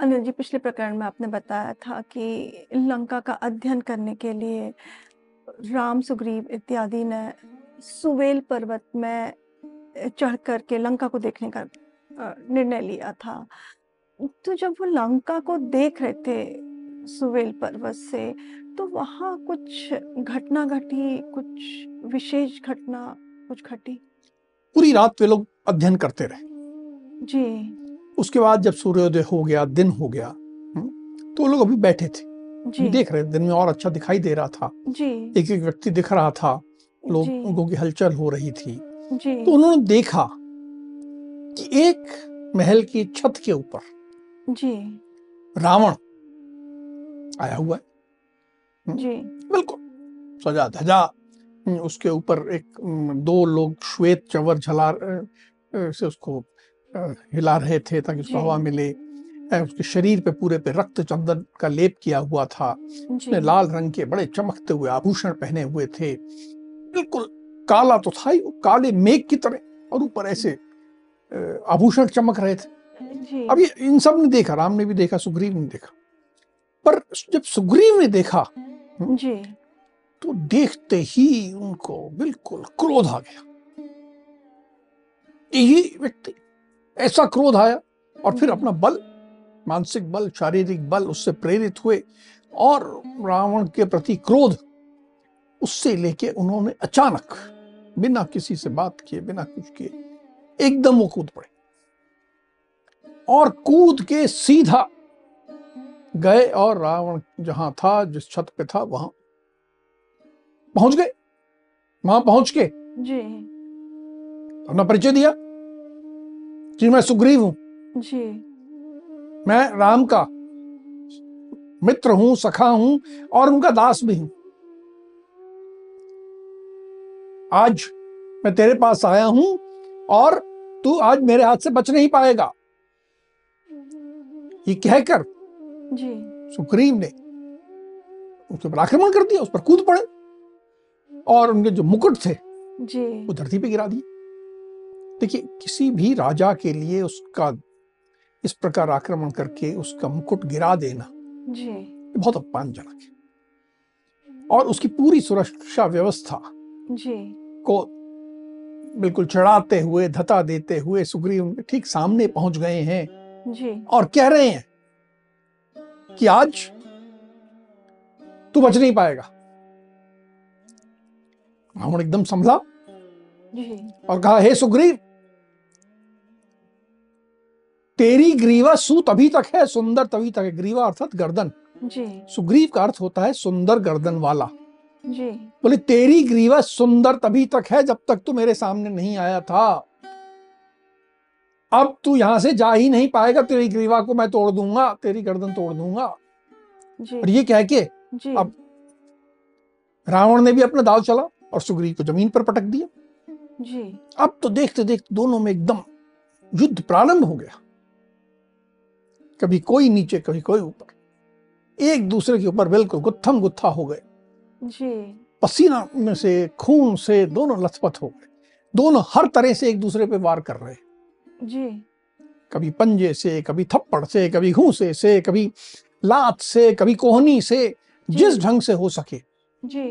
अनिल जी पिछले प्रकरण में आपने बताया था कि लंका का अध्ययन करने के लिए राम सुग्रीव इत्यादि ने सुवेल पर्वत में चढ़ करके लंका को देखने का निर्णय लिया था। तो जब वो लंका को देख रहे थे सुवेल पर्वत से तो वहाँ कुछ घटना घटी? कुछ विशेष घटना कुछ घटी? पूरी रात वे लोग अध्ययन करते रहे। जी। उसके बाद जब सूर्योदय हो गया दिन हो गया हम्म, तो लोग अभी बैठे थे। जी। देख रहे दिन में और अच्छा दिखाई दे रहा था। जी। एक एक व्यक्ति दिख रहा था जी। लोगों की हलचल हो रही थी। जी। तो उन्होंने देखा कि एक महल की छत के ऊपर जी। रावण आया हुआ है। जी। बिल्कुल सजा धजा हम्म, उसके ऊपर एक हम्म, दो लोग श्वेत चवर झला अ, से उसको हिला रहे थे ताकि उसको हवा मिले। उसके शरीर पे पूरे पे रक्त चंदन का लेप किया हुआ था। उसने लाल रंग के बड़े चमकते हुए आभूषण पहने हुए थे। बिल्कुल काला तो था ही काले मेघ की तरह और ऊपर ऐसे आभूषण चमक रहे थे। अब ये इन सबने देखा राम ने भी देखा सुग्रीव ने देखा। पर जब सुग्रीव ने देखा जी। तो देखते ही उनको बिल्कुल क्रोध आ गया। यही व्यक्ति ऐसा क्रोध आया और फिर अपना बल मानसिक बल शारीरिक बल उससे प्रेरित हुए और रावण के प्रति क्रोध उससे लेके उन्होंने अचानक बिना किसी से बात किए बिना कुछ किए एकदम वो कूद पड़े। और कूद के सीधा गए और रावण जहाँ था जिस छत पे था वहाँ पहुँच गए। वहाँ पहुँच के जी। अपना परिचय दिया। कि मैं सुग्रीव हूँ। जी। मैं राम का मित्र हूँ सखा हूँ और उनका दास भी हूँ। आज मैं तेरे पास आया हूँ और तू आज मेरे हाथ से बच नहीं पाएगा। ये कहकर जी। सुग्रीव ने उसके पर आक्रमण कर दिया उस पर कूद पड़े और उनके जो मुकुट थे जी। वो धरती पे गिरा दिए। देखिए किसी भी राजा के लिए उसका इस प्रकार आक्रमण करके उसका मुकुट गिरा देना जी। बहुत अपमानजनक है। और उसकी पूरी सुरक्षा व्यवस्था जी। को बिल्कुल चढ़ाते हुए धता देते हुए सुग्रीव ठीक सामने पहुँच गए हैं जी। और कह रहे हैं कि आज तू बच नहीं पाएगा। रावण एकदम संभला जी। और कहा हे सुग्रीव तेरी ग्रीवा सु तभी तक है सुंदर तभी तक है। ग्रीवा अर्थात गर्दन। जी। सुग्रीव का अर्थ होता है सुंदर गर्दन वाला। जी। बोले तेरी ग्रीवा सुंदर तभी तक है जब तक तू मेरे सामने नहीं आया था। अब तू यहाँ से जा ही नहीं पाएगा तेरी ग्रीवा को मैं तोड़ दूँगा तेरी गर्दन तोड़ दूँगा। जी। और ये कह के जी। अब रावण ने भी अपना दाव चला और सुग्रीव को ज़मीन पर पटक दिया। जी। अब तो देखते देखते दोनों में एकदम युद्ध प्रारंभ हो गया। कभी कोई नीचे कभी कोई ऊपर। एक दूसरे के ऊपर बिल्कुल गुत्थम गुत्था हो गए। जी। पसीना में से खून से दोनों लथपथ हो गए। दोनों हर तरह से एक दूसरे पे वार कर रहे जी। कभी पंजे से कभी थप्पड़ से कभी घूंसे से कभी लात से कभी कोहनी से जिस ढंग से हो सके। जी।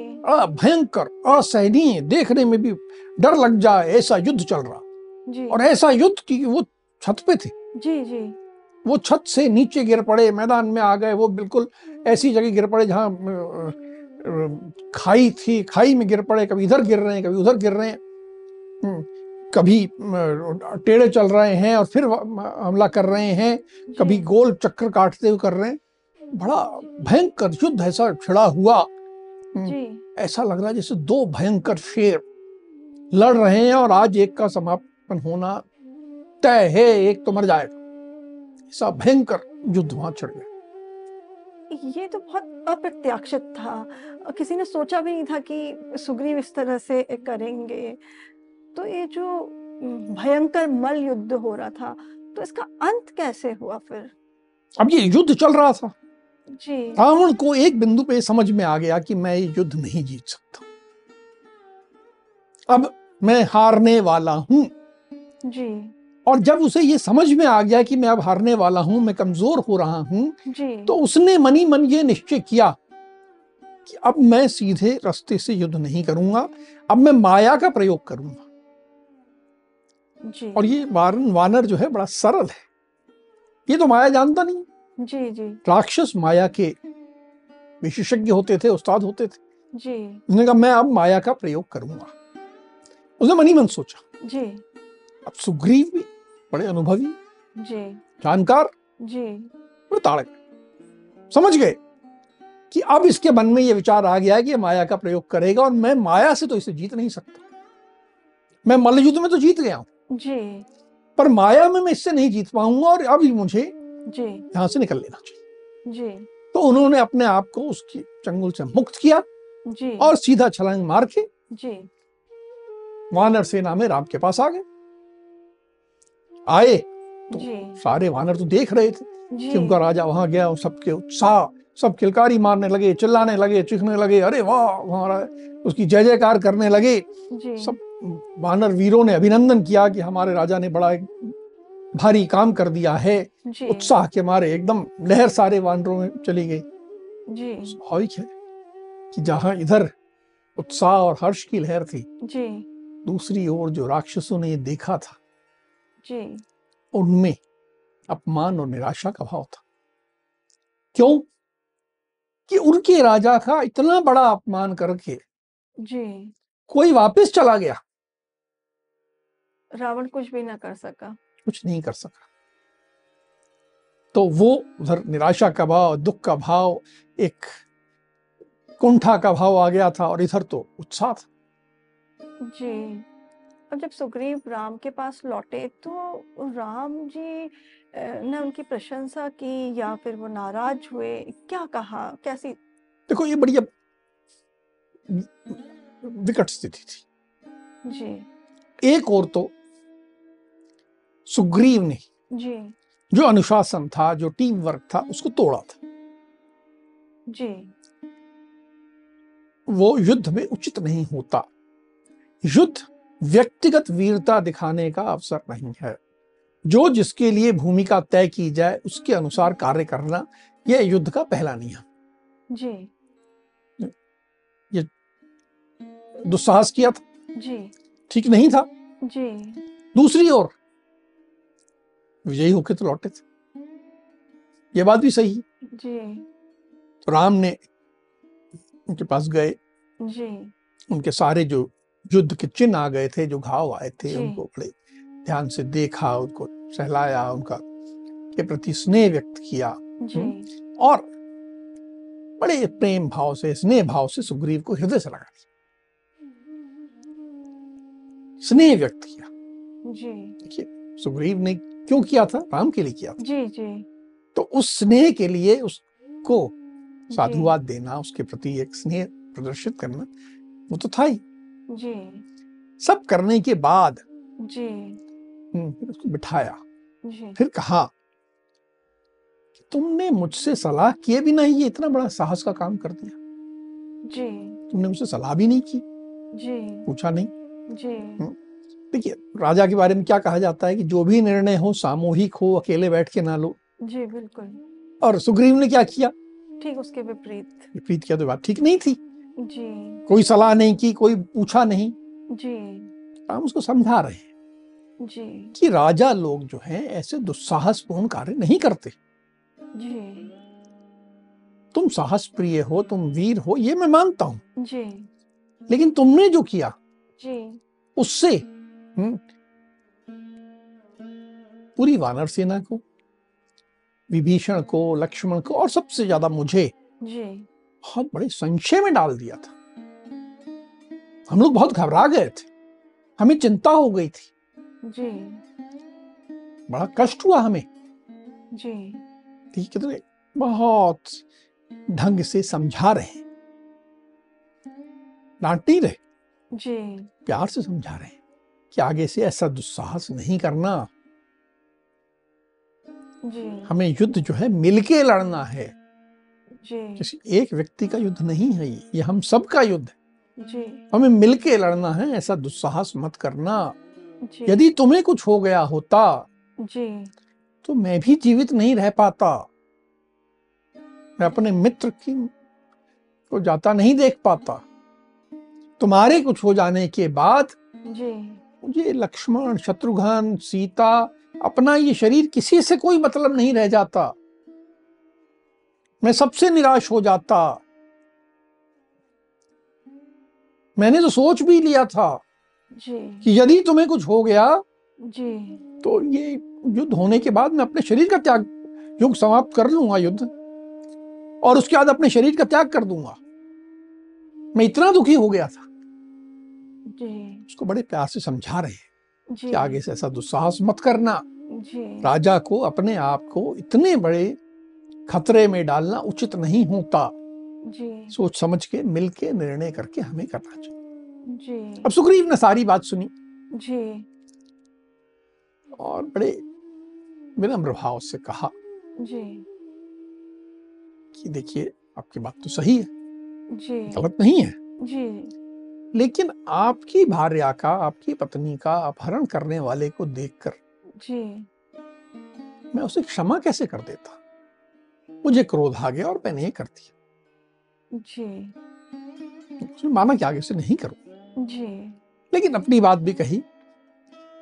भयंकर असहनीय देखने में भी डर लग जाए ऐसा युद्ध चल रहा। जी। और ऐसा युद्ध की वो छत पे थे। जी जी। वो छत से नीचे गिर पड़े मैदान में आ गए वो बिल्कुल ऐसी जगह गिर पड़े जहाँ खाई थी खाई में गिर पड़े कभी इधर गिर रहे हैं कभी उधर गिर रहे हैं। हम्म, कभी टेढ़े चल रहे हैं और फिर हमला कर रहे हैं कभी गोल चक्कर काटते हुए कर रहे हैं। बड़ा भयंकर युद्ध ऐसा छिड़ा हुआ। हम्म, ऐसा लग रहा है जैसे दो भयंकर शेर लड़ रहे हैं और आज एक का समापन होना तय है एक तो मर जाएगा। ऐसा भयंकर युद्ध वहाँ छिड़ गया। ये तो बहुत अप्रत्याशित था। किसी ने सोचा भी नहीं था कि सुग्रीव इस तरह से करेंगे। तो ये जो भयंकर मल्ल युद्ध हो रहा था तो इसका अंत कैसे हुआ फिर? अब ये युद्ध चल रहा था। जी। रावण को एक बिंदु पे समझ में आ गया कि मैं ये युद्ध नहीं जीत सकता। अब मैं हारने वाला हूँ। जी। और जब उसे ये समझ में आ गया कि मैं अब हारने वाला हूँ मैं कमज़ोर हो रहा हूँ तो उसने मनी मन ये निश्चय किया कि अब मैं सीधे रास्ते से युद्ध नहीं करूँगा अब मैं माया का प्रयोग करूँगा। जी। और ये वारन वानर जो है बड़ा सरल है। ये तो माया जानता नहीं। जी जी। राक्षस माया के विशेषज्ञ होते थे उस्ताद होते थे। जी। उसने कहा मैं अब माया का प्रयोग करूँगा। उसने मनी मन सोचा। जी। अब सुग्रीव भी बड़े अनुभवी जी। जानकार जी। बड़े ताड़क। समझ गए कि अब इसके मन में ये विचार आ गया है कि ये माया का प्रयोग करेगा और मैं माया से तो इसे जीत नहीं सकता। मैं मल्ल युद्ध में तो जीत गया हूँ। जी। पर माया में मैं इससे नहीं जीत पाऊँगा और अब मुझे जी। यहाँ से निकल लेना चाहिए। जी। तो उन्होंने अपने आप को उसकी चंगुल से मुक्त किया जी। और सीधा छलांग मार के जी। वानर सेना में राम के पास आ गए। आए। तो सारे वानर तो देख रहे थे कि उनका राजा वहाँ गया और सबके उत्साह सब किलकारी मारने लगे चिल्लाने लगे चिखने लगे अरे वाह हमारा उसकी जय जयकार करने लगे। जी। सब वानर वीरों ने अभिनंदन किया कि हमारे राजा ने बड़ा एक भारी काम कर दिया है। उत्साह के मारे एकदम लहर सारे वानरों में चली गई। स्वाभाविक है कि जहाँ इधर उत्साह और हर्ष की लहर थी जी। दूसरी ओर जो राक्षसों ने ये देखा था जी। उनमें अपमान और निराशा का भाव था। क्यों? कि उनके राजा का इतना बड़ा अपमान करके जी। कोई वापस चला गया। रावण कुछ भी ना कर सका। कुछ नहीं कर सका। तो वो उधर निराशा का भाव दुख का भाव एक कुंठा का भाव आ गया था और इधर तो उत्साह था। जी। अब जब सुग्रीव राम के पास लौटे तो राम जी ने उनकी प्रशंसा की या फिर वो नाराज़ हुए? क्या कहा? कैसी देखो ये बढ़िया विकट स्थिति थी। जी। एक और तो सुग्रीव ने जी। जो अनुशासन था जो टीम वर्क था उसको तोड़ा था। जी। वो युद्ध में उचित नहीं होता। युद्ध व्यक्तिगत वीरता दिखाने का अवसर नहीं है। जो जिसके लिए भूमिका तय की जाए उसके अनुसार कार्य करना यह युद्ध का पहला नियम। जी। दुस्साहस किया था। जी। ठीक नहीं था। जी। दूसरी ओर विजयी होके तो लौटे थे। ये बात भी सही जी। तो राम ने उनके पास गए। जी। उनके सारे जो युद्ध के चिन्ह आ गए थे जो घाव आए थे उनको बड़े ध्यान से देखा उनको सहलाया उनका के प्रति स्नेह व्यक्त किया। और बड़े प्रेम भाव से स्नेह भाव से सुग्रीव को हृदय से लगा दिया। स्नेह व्यक्त किया। जी। देखिए सुग्रीव ने क्यों किया था? राम के लिए किया था। जी जी। तो उस स्नेह के लिए उसको साधुवाद देना उसके प्रति एक स्नेह प्रदर्शित करना वो तो था ही। जी। सब करने के बाद जी। हम्म, फिर उसको बिठाया। जी। फिर कहा कि तुमने मुझसे सलाह किए भी नहीं ये इतना बड़ा साहस का काम कर दिया। जी। तुमने मुझसे सलाह भी नहीं की। जी। पूछा नहीं। जी। देखिए राजा के बारे में क्या कहा जाता है कि जो भी निर्णय हो सामूहिक हो अकेले बैठ के ना लो। जी बिल्कुल। और सुग्रीव ने क्या किया? ठीक उसके विपरीत। विपरीत किया तो बात ठीक नहीं थी। जी। कोई सलाह नहीं की कोई पूछा नहीं। जी। हम उसको समझा रहे हैं जी। कि राजा लोग जो हैं ऐसे दुस्साहसपूर्ण कार्य नहीं करते। जी। तुम साहस प्रिय हो तुम वीर हो ये मैं मानता हूँ। जी। लेकिन तुमने जो किया जी। उससे हम्म, पूरी वानर सेना को विभीषण को लक्ष्मण को और सबसे ज़्यादा मुझे जी। बहुत बड़े संशय में डाल दिया था। हम लोग बहुत घबरा गए थे। हमें चिंता हो गई थी। जी। बड़ा कष्ट हुआ हमें। जी। ठीक है तो बहुत ढंग से समझा रहे डांट नहीं रहे। जी। प्यार से समझा रहे कि आगे से ऐसा दुस्साहस नहीं करना। जी। हमें युद्ध जो है मिलके लड़ना है। किसी एक व्यक्ति का युद्ध नहीं है ये ये हम सबका युद्ध है। जी। हमें मिलके लड़ना है ऐसा दुस्साहस मत करना। जी। यदि तुम्हें कुछ हो गया होता जी। तो मैं भी जीवित नहीं रह पाता। मैं अपने मित्र की को जाता नहीं देख पाता। तुम्हारे कुछ हो जाने के बाद जी। मुझे लक्ष्मण शत्रुघ्न सीता अपना ये शरीर किसी से कोई मतलब नहीं रह जाता। मैं सबसे निराश हो जाता। मैंने तो सोच भी लिया था जी। कि यदि तुम्हें कुछ हो गया जी। तो ये युद्ध होने के बाद मैं अपने शरीर का त्याग युग समाप्त कर लूँगा युद्ध और उसके बाद अपने शरीर का त्याग कर दूँगा। मैं इतना दुखी हो गया था। जी। उसको बड़े प्यार से समझा रहे हैं कि आगे से ऐसा दुस्साहस मत करना। जी। राजा को अपने आप को इतने बड़े खतरे में डालना उचित नहीं होता। जी। सोच समझ के मिल के निर्णय करके हमें करना चाहिए। जी। अब सुग्रीव ने सारी बात सुनी। जी। और बड़े विनम्र भाव से कहा जी। कि देखिए आपकी बात तो सही है। जी। गलत नहीं है। जी। लेकिन आपकी भार्या का आपकी पत्नी का अपहरण करने वाले को देखकर जी। मैं उसे क्षमा कैसे कर देता? मुझे क्रोध आ गया और मैंने ये कर दिया। जी। उसने माना कि आगे से नहीं करूँ। जी। लेकिन अपनी बात भी कही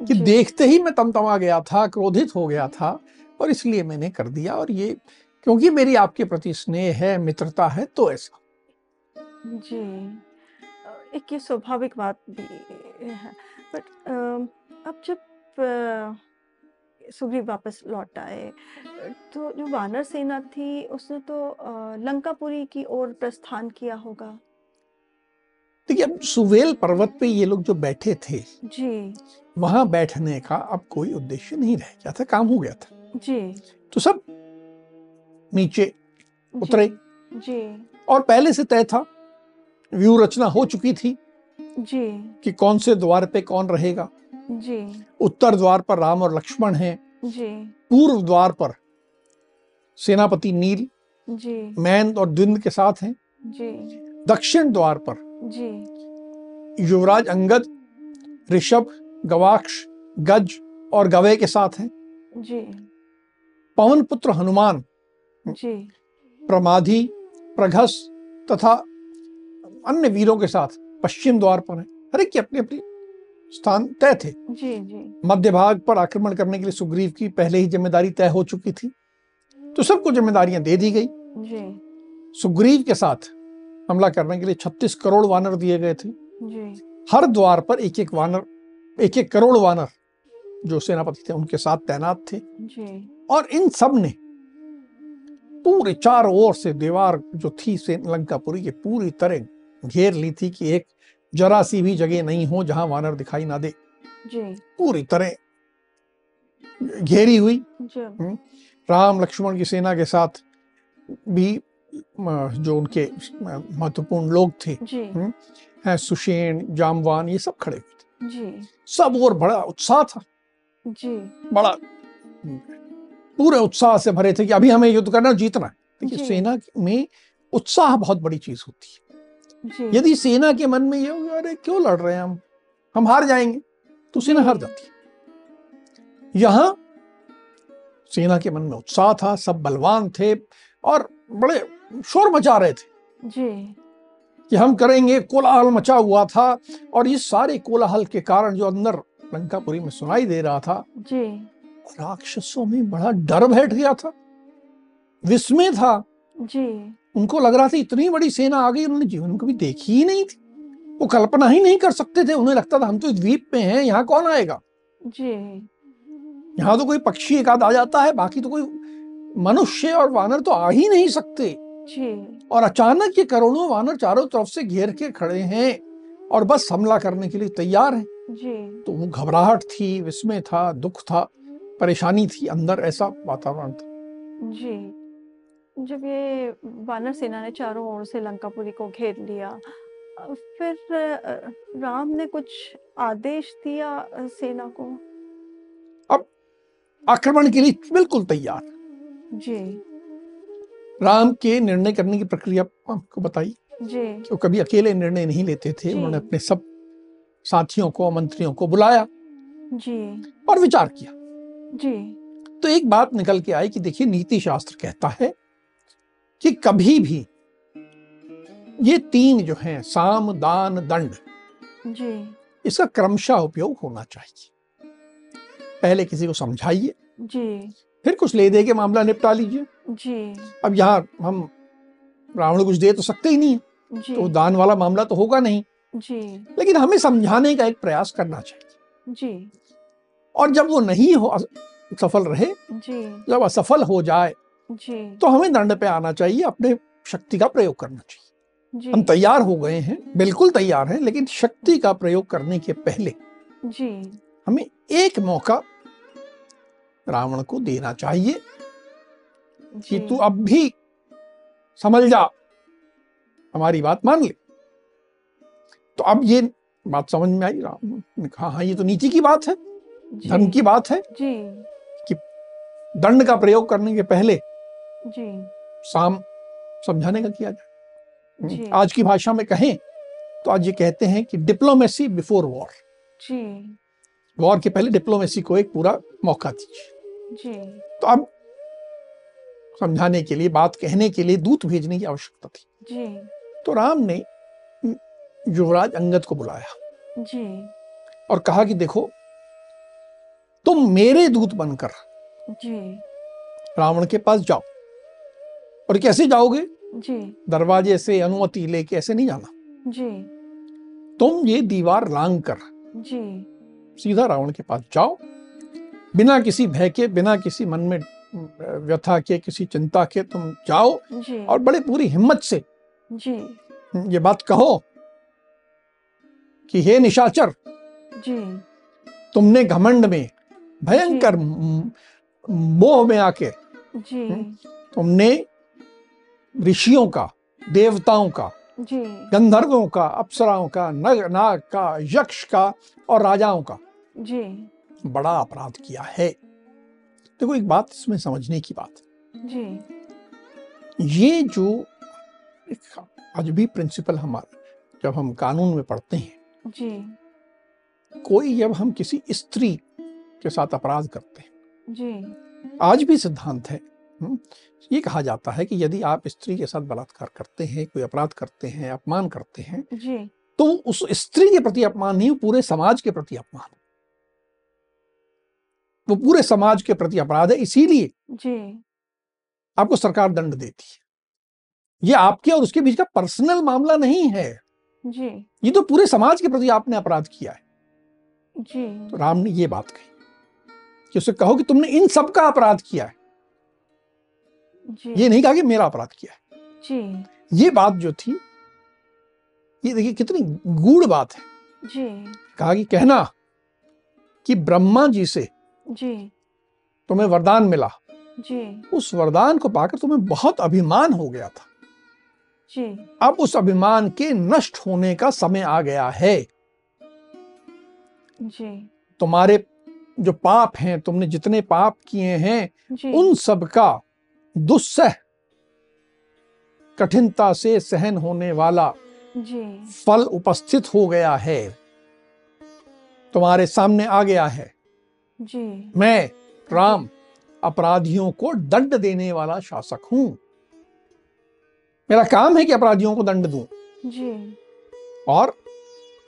कि देखते ही मैं तमतमा गया था क्रोधित हो गया था और इसलिए मैंने कर दिया और ये क्योंकि मेरी आपके प्रति स्नेह है मित्रता है तो ऐसा। जी। एक ये स्वाभाविक बात भी है। बट अब जब सुग्रीव वापस लौट आए। तो जो वानर सेना थी उसने तो लंकापुरी की ओर प्रस्थान किया होगा। देखिए अब सुवेल पर्वत पे ये लोग जो बैठे थे जी। वहाँ बैठने का अब कोई उद्देश्य नहीं रह गया था काम हो गया था। जी। तो सब नीचे उतरे। जी। जी और पहले से तय था व्यू रचना हो चुकी थी जी। कि कौन से द्वार पे कौन रहेगा। जी। उत्तर द्वार पर राम और लक्ष्मण हैं। जी। पूर्व द्वार पर सेनापति नील जी। मैन और द्विंद के साथ हैं। जी। दक्षिण द्वार पर जी। युवराज अंगद ऋषभ गवाक्ष गज और गवे के साथ हैं। जी। पवन पुत्र हनुमान जी। प्रमाधी प्रघस तथा अन्य वीरों के साथ पश्चिम द्वार पर है। हर एक की अपनी अपनी स्थान तय थे। जी जी। मध्य भाग पर आक्रमण करने के लिए सुग्रीव की पहले ही ज़िम्मेदारी तय हो चुकी थी। तो सबको जिम्मेदारियाँ दे दी गई। जी। सुग्रीव के साथ हमला करने के लिए 36 करोड़ वानर दिए गए थे। जी। हर द्वार पर एक एक वानर एक एक करोड़ वानर जो सेनापति थे उनके साथ तैनात थे। जी। और इन सबने पूरे चारों ओर से दीवार जो थी लंकापुरी की पूरी तरह घेर ली थी कि एक जरा सी भी जगह नहीं हो जहाँ वानर दिखाई ना दे। जी। पूरी तरह घेरी हुई। जी। राम लक्ष्मण की सेना के साथ भी जो उनके महत्वपूर्ण लोग थे। जी। हैं सुषेण जामवान ये सब खड़े हुए थे। जी। सब और बड़ा उत्साह था। जी। बड़ा पूरे उत्साह से भरे थे कि अभी हमें युद्ध करना जीतना है। देखिए। सेना में उत्साह बहुत बड़ी चीज़ होती है। यदि सेना के मन में ये हो गया, अरे क्यों लड़ रहे हैं हम? हम हार जाएँगे। तो सेना हार जाती है। यहाँ सेना के मन में उत्साह था सब बलवान थे और बड़े शोर मचा रहे थे जी। कि हम करेंगे कोलाहल मचा हुआ था और इस सारे कोलाहल के कारण जो अंदर लंकापुरी में सुनाई दे रहा था जी। राक्षसों में बड़ा डर बैठ गया था विस्मय था। जी। उनको लग रहा था इतनी बड़ी सेना आ गई उन्होंने जीवन में कभी देखी ही नहीं थी। वो कल्पना ही नहीं कर सकते थे उन्हें लगता था हम तो इस द्वीप पे हैं यहाँ कौन आएगा? जी। यहाँ तो कोई पक्षी एक आध आ जाता है बाकी तो कोई मनुष्य और वानर तो आ ही नहीं सकते। जी। और अचानक ये करोड़ों वानर चारों तरफ़ से घेर के खड़े हैं और बस हमला करने के लिए तैयार हैं। जी। तो वो घबराहट थी विस्मय था दुख था परेशानी थी अंदर ऐसा वातावरण था। जी। जब ये वानर सेना ने चारों ओर से लंकापुरी को घेर लिया फिर राम ने कुछ आदेश दिया सेना को? अब आक्रमण के लिए बिल्कुल तैयार। जी। राम के निर्णय करने की प्रक्रिया आपको बताई? जी। वो कभी अकेले निर्णय नहीं लेते थे? उन्होंने अपने सब साथियों को मंत्रियों को बुलाया जी। और विचार किया। जी। तो एक बात निकल के आई कि देखिए नीति शास्त्र कहता है कि कभी भी ये तीन जो हैं साम दान दंड जी। इसका क्रमशः उपयोग होना चाहिए। पहले किसी को समझाइए। जी। फिर कुछ ले दे के मामला निपटा लीजिए। जी। अब यहाँ हम रावण कुछ दे तो सकते ही नहीं है, जी। तो दान वाला मामला तो होगा नहीं। जी। लेकिन हमें समझाने का एक प्रयास करना चाहिए। जी। और जब वो नहीं हो सफल रहे जी। जब असफल हो जाए जी। तो हमें दंड पे आना चाहिए अपने शक्ति का प्रयोग करना चाहिए। जी। हम तैयार हो गए हैं बिल्कुल तैयार हैं लेकिन शक्ति का प्रयोग करने के पहले जी। हमें एक मौका रावण को देना चाहिए कि तू अब भी समझ जा। हमारी बात मान ले। तो अब ये बात समझ में आई राम ने कहा हाँ ये तो नीति की बात है धर्म की बात है जी। कि दंड का प्रयोग करने के पहले जी। साम समझाने का किया जाए। आज की भाषा में कहें तो आज ये कहते हैं कि diplomacy before war ji. War के पहले डिप्लोमेसी को एक पूरा मौका दीजिए। जी। तो अब समझाने के लिए बात कहने के लिए दूत भेजने की आवश्यकता थी। जी। तो राम ने युवराज अंगद को बुलाया। जी। और कहा कि देखो तुम मेरे दूत बनकर जी। रावण के पास जाओ। और कैसे जाओगे? जी। दरवाजे से अनुमति लेके ऐसे नहीं जाना। जी। तुम ये दीवार लांग कर। जी। सीधा रावण के पास जाओ। बिना किसी भय के बिना किसी मन में व्यथा के किसी चिंता के तुम जाओ जी। और बड़े पूरी हिम्मत से जी। ये बात कहो कि हे निशाचर जी। तुमने घमंड में भयंकर मोह में आके जी। तुमने ऋषियों का देवताओं का जी। गंधर्वों का अप्सराओं का नग नाग का यक्ष का और राजाओं का। जी। बड़ा अपराध किया है। देखो एक बात इसमें समझने की बात। जी। ये जो एक अजबी प्रिंसिपल हमारा जब हम कानून में पढ़ते हैं। जी। कोई जब हम किसी स्त्री के साथ अपराध करते हैं। जी। आज भी सिद्धांत है ये कहा जाता है कि यदि आप स्त्री के साथ बलात्कार करते हैं कोई अपराध करते हैं अपमान करते हैं जी। तो उस स्त्री के प्रति अपमान नहीं पूरे समाज के प्रति अपमान वो पूरे समाज के प्रति अपराध है इसीलिए जी। आपको सरकार दंड देती है। ये आपके और उसके बीच का पर्सनल मामला नहीं है। जी। ये तो पूरे समाज के प्रति आपने अपराध किया है। जी। तो राम ने ये बात कही कि उसे कहो कि तुमने इन सब का अपराध किया है। जी। ये नहीं कहा कि मेरा अपराध किया है। जी। ये बात जो थी ये देखिए कितनी गूढ़ बात है। जी। कहा कि कहना कि ब्रह्मा जी से जी। तुम्हें वरदान मिला। जी। उस वरदान को पाकर तुम्हें बहुत अभिमान हो गया था। जी। अब उस अभिमान के नष्ट होने का समय आ गया है। जी। तुम्हारे जो पाप हैं तुमने जितने पाप किए हैं उन सब का दुस्सह कठिनता से सहन होने वाला जी। फल उपस्थित हो गया है। तुम्हारे सामने आ गया है। जी। मैं राम अपराधियों को दंड देने वाला शासक हूँ। मेरा काम है कि अपराधियों को दंड दूँ। जी। और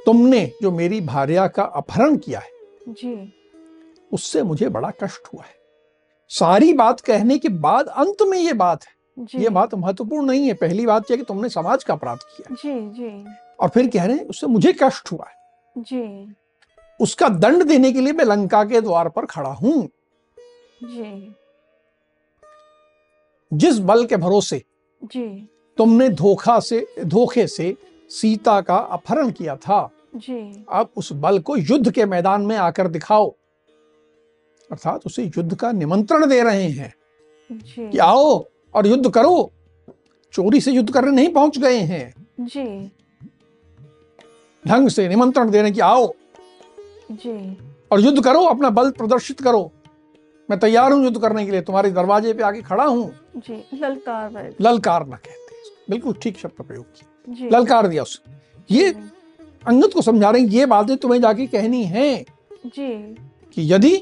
तुमने जो मेरी भार्या का अपहरण किया है जी। उससे मुझे बड़ा कष्ट हुआ है। सारी बात कहने के बाद अंत में ये बात है। ये बात महत्वपूर्ण नहीं है। पहली बात यह कि तुमने समाज का अपराध किया जी जी। और फिर कह रहे हैं उससे मुझे कष्ट हुआ है। जी। उसका दंड देने के लिए मैं लंका के द्वार पर खड़ा हूँ। जी। जिस बल के भरोसे जी। तुमने धोखा से धोखे से सीता का अपहरण किया था जी। अब उस बल को युद्ध के मैदान में आकर दिखाओ। अर्थात उसे युद्ध का निमंत्रण दे रहे हैं कि आओ और युद्ध करो। चोरी से युद्ध करने नहीं पहुँच गए हैं। जी। ढंग से निमंत्रण देने की आओ। जी। और युद्ध करो अपना बल प्रदर्शित करो। मैं तैयार हूँ युद्ध करने के लिए तुम्हारे दरवाजे पे आके खड़ा हूँ। जी ललकार ललकार ना कहते बिल्कुल ठीक शब्द का प्रयोग किया। ललकार दिया उसे ये अंगत को समझा रहे हैं ये बातें तुम्हें जाके कहनी है जी। कि यदि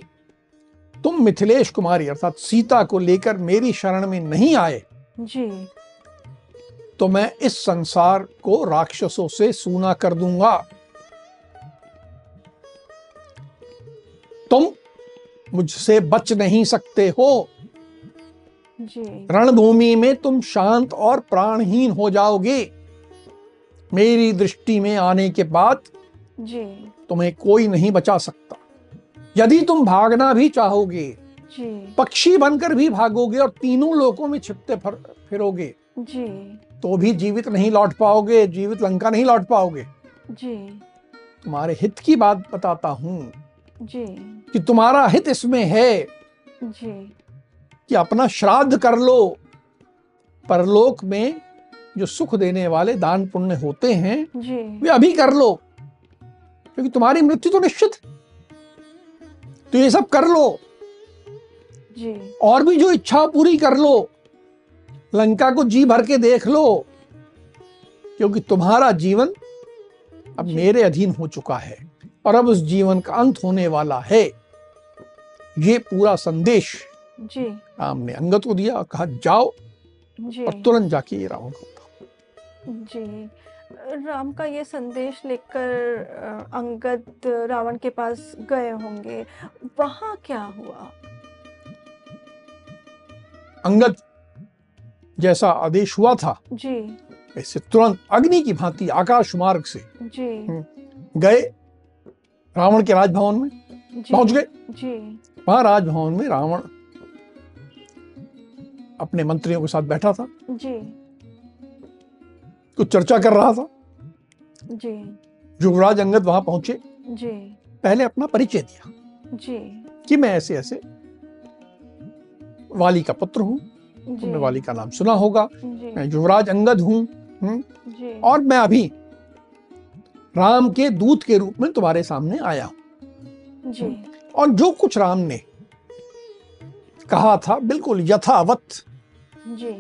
तुम मिथिलेश कुमारी अर्थात सीता को लेकर मेरी शरण में नहीं आए जी। तो मैं इस संसार को राक्षसों से सूना कर दूँगा। तुम मुझसे बच नहीं सकते हो। रणभूमि में तुम शांत और प्राणहीन हो जाओगे। मेरी दृष्टि में आने के बाद जी। तुम्हें कोई नहीं बचा सकता। यदि तुम भागना भी चाहोगे जी। पक्षी बनकर भी भागोगे और तीनों लोकों में छिपते फर, फिरोगे जी। तो भी जीवित नहीं लौट पाओगे जीवित लंका नहीं लौट पाओगे। जी। तुम्हारे हित की बात बताता हूँ जी। कि तुम्हारा हित इसमें है जी। कि अपना श्राद्ध कर लो। परलोक में जो सुख देने वाले दान पुण्य होते हैं जी। वे अभी कर लो क्योंकि तुम्हारी मृत्यु तो निश्चित है तो ये सब कर लो। जी। और भी जो इच्छा पूरी कर लो। लंका को जी भर के देख लो। क्योंकि तुम्हारा जीवन अब जी। मेरे अधीन हो चुका है और अब उस जीवन का अंत होने वाला है। ये पूरा संदेश जी। राम ने अंगद को दिया कहा जाओ जी। और तुरंत जाके ये रावण को जी। राम का ये संदेश लेकर अंगद रावण के पास गए होंगे। वहाँ क्या हुआ? अंगद जैसा आदेश हुआ था जी। वैसे तुरंत अग्नि की भांति आकाश मार्ग से जी। गए रावण के राजभवन में। पहुँच गए। जी। वहाँ राजभवन में रावण अपने मंत्रियों के साथ बैठा था। जी। कुछ चर्चा कर रहा था। जी। युवराज अंगद वहाँ पहुँचे। जी। पहले अपना परिचय दिया। जी। कि मैं ऐसे ऐसे वाली का पुत्र हूँ। तुमने वाली का नाम सुना होगा। जी। मैं युवराज अंगद हूँ हम्म, और मैं अभी राम के दूत के रूप में तुम्हारे सामने आया हूँ। जी। और जो कुछ राम ने कहा था बिल्कुल यथावत जी।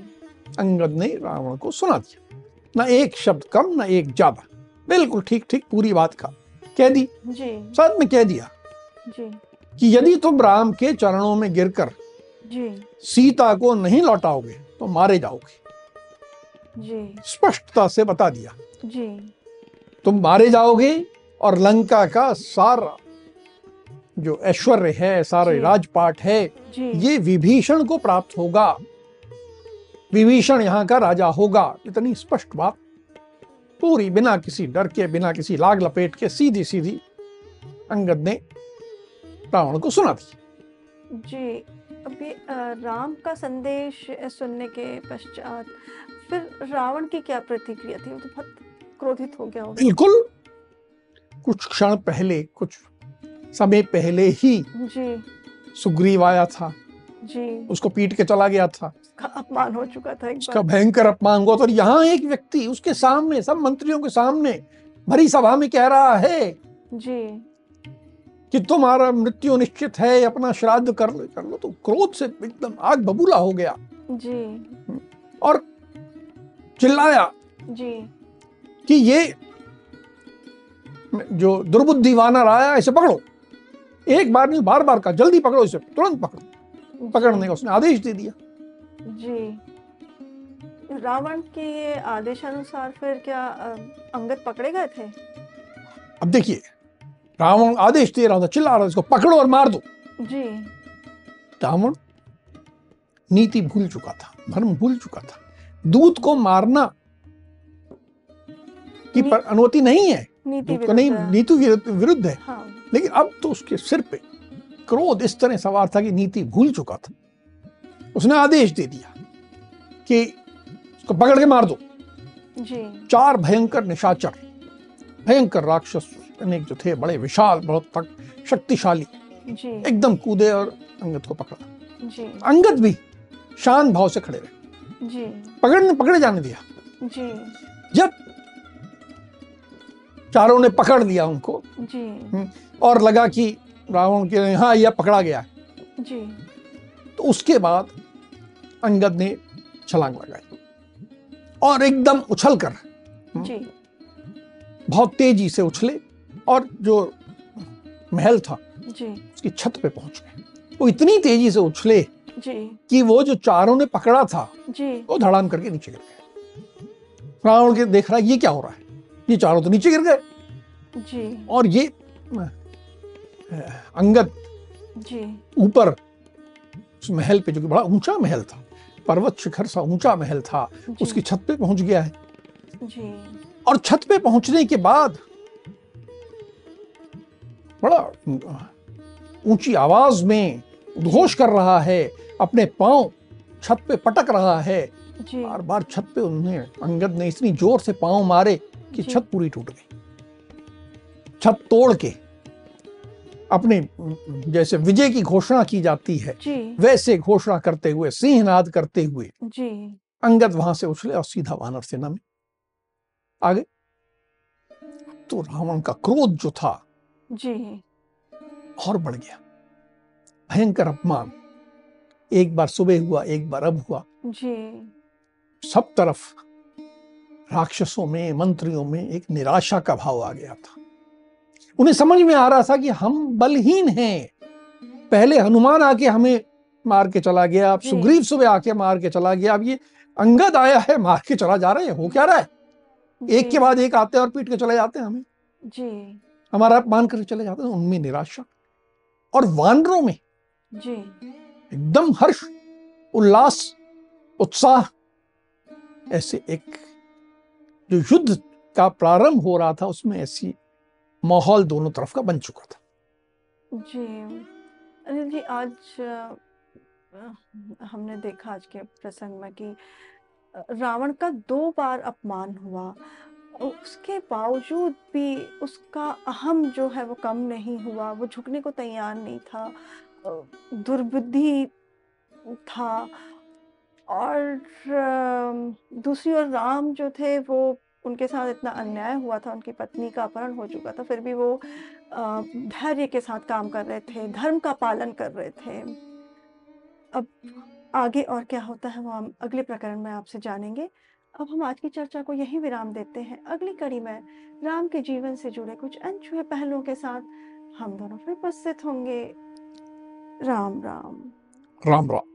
अंगद ने रावण को सुना दिया। ना एक शब्द कम ना एक ज़्यादा। बिल्कुल ठीक ठीक पूरी बात का कह दी? जी। साथ में कह दिया जी। कि यदि तुम राम के चरणों में गिरकर जी। सीता को नहीं लौटाओगे तो मारे जाओगे। जी। स्पष्टता से बता दिया। जी। तुम मारे जाओगे और लंका का सारा जो ऐश्वर्य है सारे। राजपाट है जी। ये विभीषण को प्राप्त होगा। विभीषण यहाँ का राजा होगा। इतनी स्पष्ट बात। पूरी बिना किसी डर के बिना किसी लाग लपेट के सीधी सीधी अंगद ने रावण को सुना दी। जी अभी राम का संदेश सुनने के पश्चात फिर रावण की क्या प्रतिक्रिया थी? वो तो बहुत क्रोधित हो गया होगा। बिल्कुल। कुछ क्षण पहले कुछ समय पहले ही जी। सुग्रीव आया था। जी। उसको पीट के चला गया था। उसका अपमान हो चुका था उसका भयंकर अपमान हुआ था और यहाँ एक व्यक्ति उसके सामने सब मंत्रियों के सामने भरी सभा में कह रहा है जी। कि तुम्हारा मृत्यु निश्चित है अपना श्राद्ध कर लो कर लो। तो क्रोध से एकदम आग बबूला हो गया। जी। और चिल्लाया जी। कि ये जो दुर्बुद्धि वानर आया इसे पकड़ो। एक बार नहीं बार बार का जल्दी पकड़ो इसे तुरंत पकड़ो। पकड़ने का उसने आदेश दे दिया। जी। रावण के ये आदेशानुसार फिर क्या अंगद पकड़े गए थे? अब देखिए रावण आदेश दे रहा था चिल्ला रहा था इसको पकड़ो और मार दो। जी। रावण नीति भूल चुका था धर्म भूल चुका था। दूत को मारना की अनुमति नहीं है। नीति नहीं विरुद्ध। नीति विरुद्ध है। हाँ। लेकिन अब तो उसके सिर पे क्रोध इस तरह सवार था कि नीति भूल चुका था। उसने आदेश दे दिया कि उसको पकड़ के मार दो। जी। चार भयंकर निशाचर भयंकर राक्षस अनेक जो थे बड़े विशाल बहुत तक शक्तिशाली एकदम कूदे और अंगद को पकड़ा। जी। अंगद भी शांत भाव से खड़े रहे। जी। पकड़ने पकड़े जाने दिया। जी। जब चारों ने पकड़ लिया उनको जी। और लगा कि रावण के हाँ यह पकड़ा गया। जी। तो उसके बाद अंगद ने छलांग लगाई और एकदम उछल कर जी। बहुत तेज़ी से उछले और जो महल था जी। उसकी छत पे पहुँच गए। वो इतनी तेज़ी से उछले जी। कि वो जो चारों ने पकड़ा था जी। वो धड़ाम करके नीचे गिर गए। रावण के देख रहा है ये क्या हो रहा है? ये चारों तो नीचे गिर गए। जी। और ये अंगद जी। ऊपर उस महल पे जो कि बड़ा ऊँचा महल था पर्वत शिखर सा ऊँचा महल था उसकी छत पे पहुँच गया है। जी। और छत पे पहुँचने के बाद बड़ा ऊँची आवाज़ में उद्घोष कर रहा है अपने पाँव छत पे पटक रहा है। जी। बार बार छत पे उन्हें अंगद ने इतनी ज़ोर से पाँव मारे कि छत पूरी टूट गई। छत तोड़ के अपने जैसे विजय की घोषणा की जाती है वैसे घोषणा करते हुए सिंहनाद करते हुए जी। अंगद वहाँ से उछले और सीधा वानर सेना में। आ गए तो रावण का क्रोध जो था जी। और बढ़ गया। भयंकर अपमान। एक बार सुबह हुआ एक बार अब हुआ। जी। सब तरफ़ राक्षसों में मंत्रियों में एक निराशा का भाव आ गया था। उन्हें समझ में आ रहा था कि हम बलहीन हैं। पहले हनुमान आके हमें मार के चला गया अब जी। सुग्रीव सुबह आके मार के चला गया अब ये अंगद आया है मार के चला जा रहा है हो क्या रहा है? एक के बाद एक आते हैं और पीट के चले जाते हैं हमें। जी। हमारा अपमान करके चले जाते हैं उनमें निराशा और वानरों में। जी। एकदम हर्ष उल्लास उत्साह ऐसे एक जो युद्ध का प्रारंभ हो रहा था उसमें ऐसी माहौल दोनों तरफ़ का बन चुका था। जी। अनिल जी, आज हमने देखा आज के प्रसंग में कि रावण का दो बार अपमान हुआ। उसके बावजूद भी उसका अहम जो है वो कम नहीं हुआ, वो झुकने को तैयार नहीं था। दुर्बुद्धि था। और दूसरी ओर राम जो थे वो उनके साथ इतना अन्याय हुआ था, उनकी पत्नी का अपहरण हो चुका था, फिर भी वो धैर्य के साथ काम कर रहे थे, धर्म का पालन कर रहे थे। अब आगे और क्या होता है वो हम अगले प्रकरण में आपसे जानेंगे। अब हम आज की चर्चा को यहीं विराम देते हैं। अगली कड़ी में राम के जीवन से जुड़े कुछ अनछुए पहलुओं के साथ हम दोनों फिर उपस्थित होंगे। राम राम। राम राम।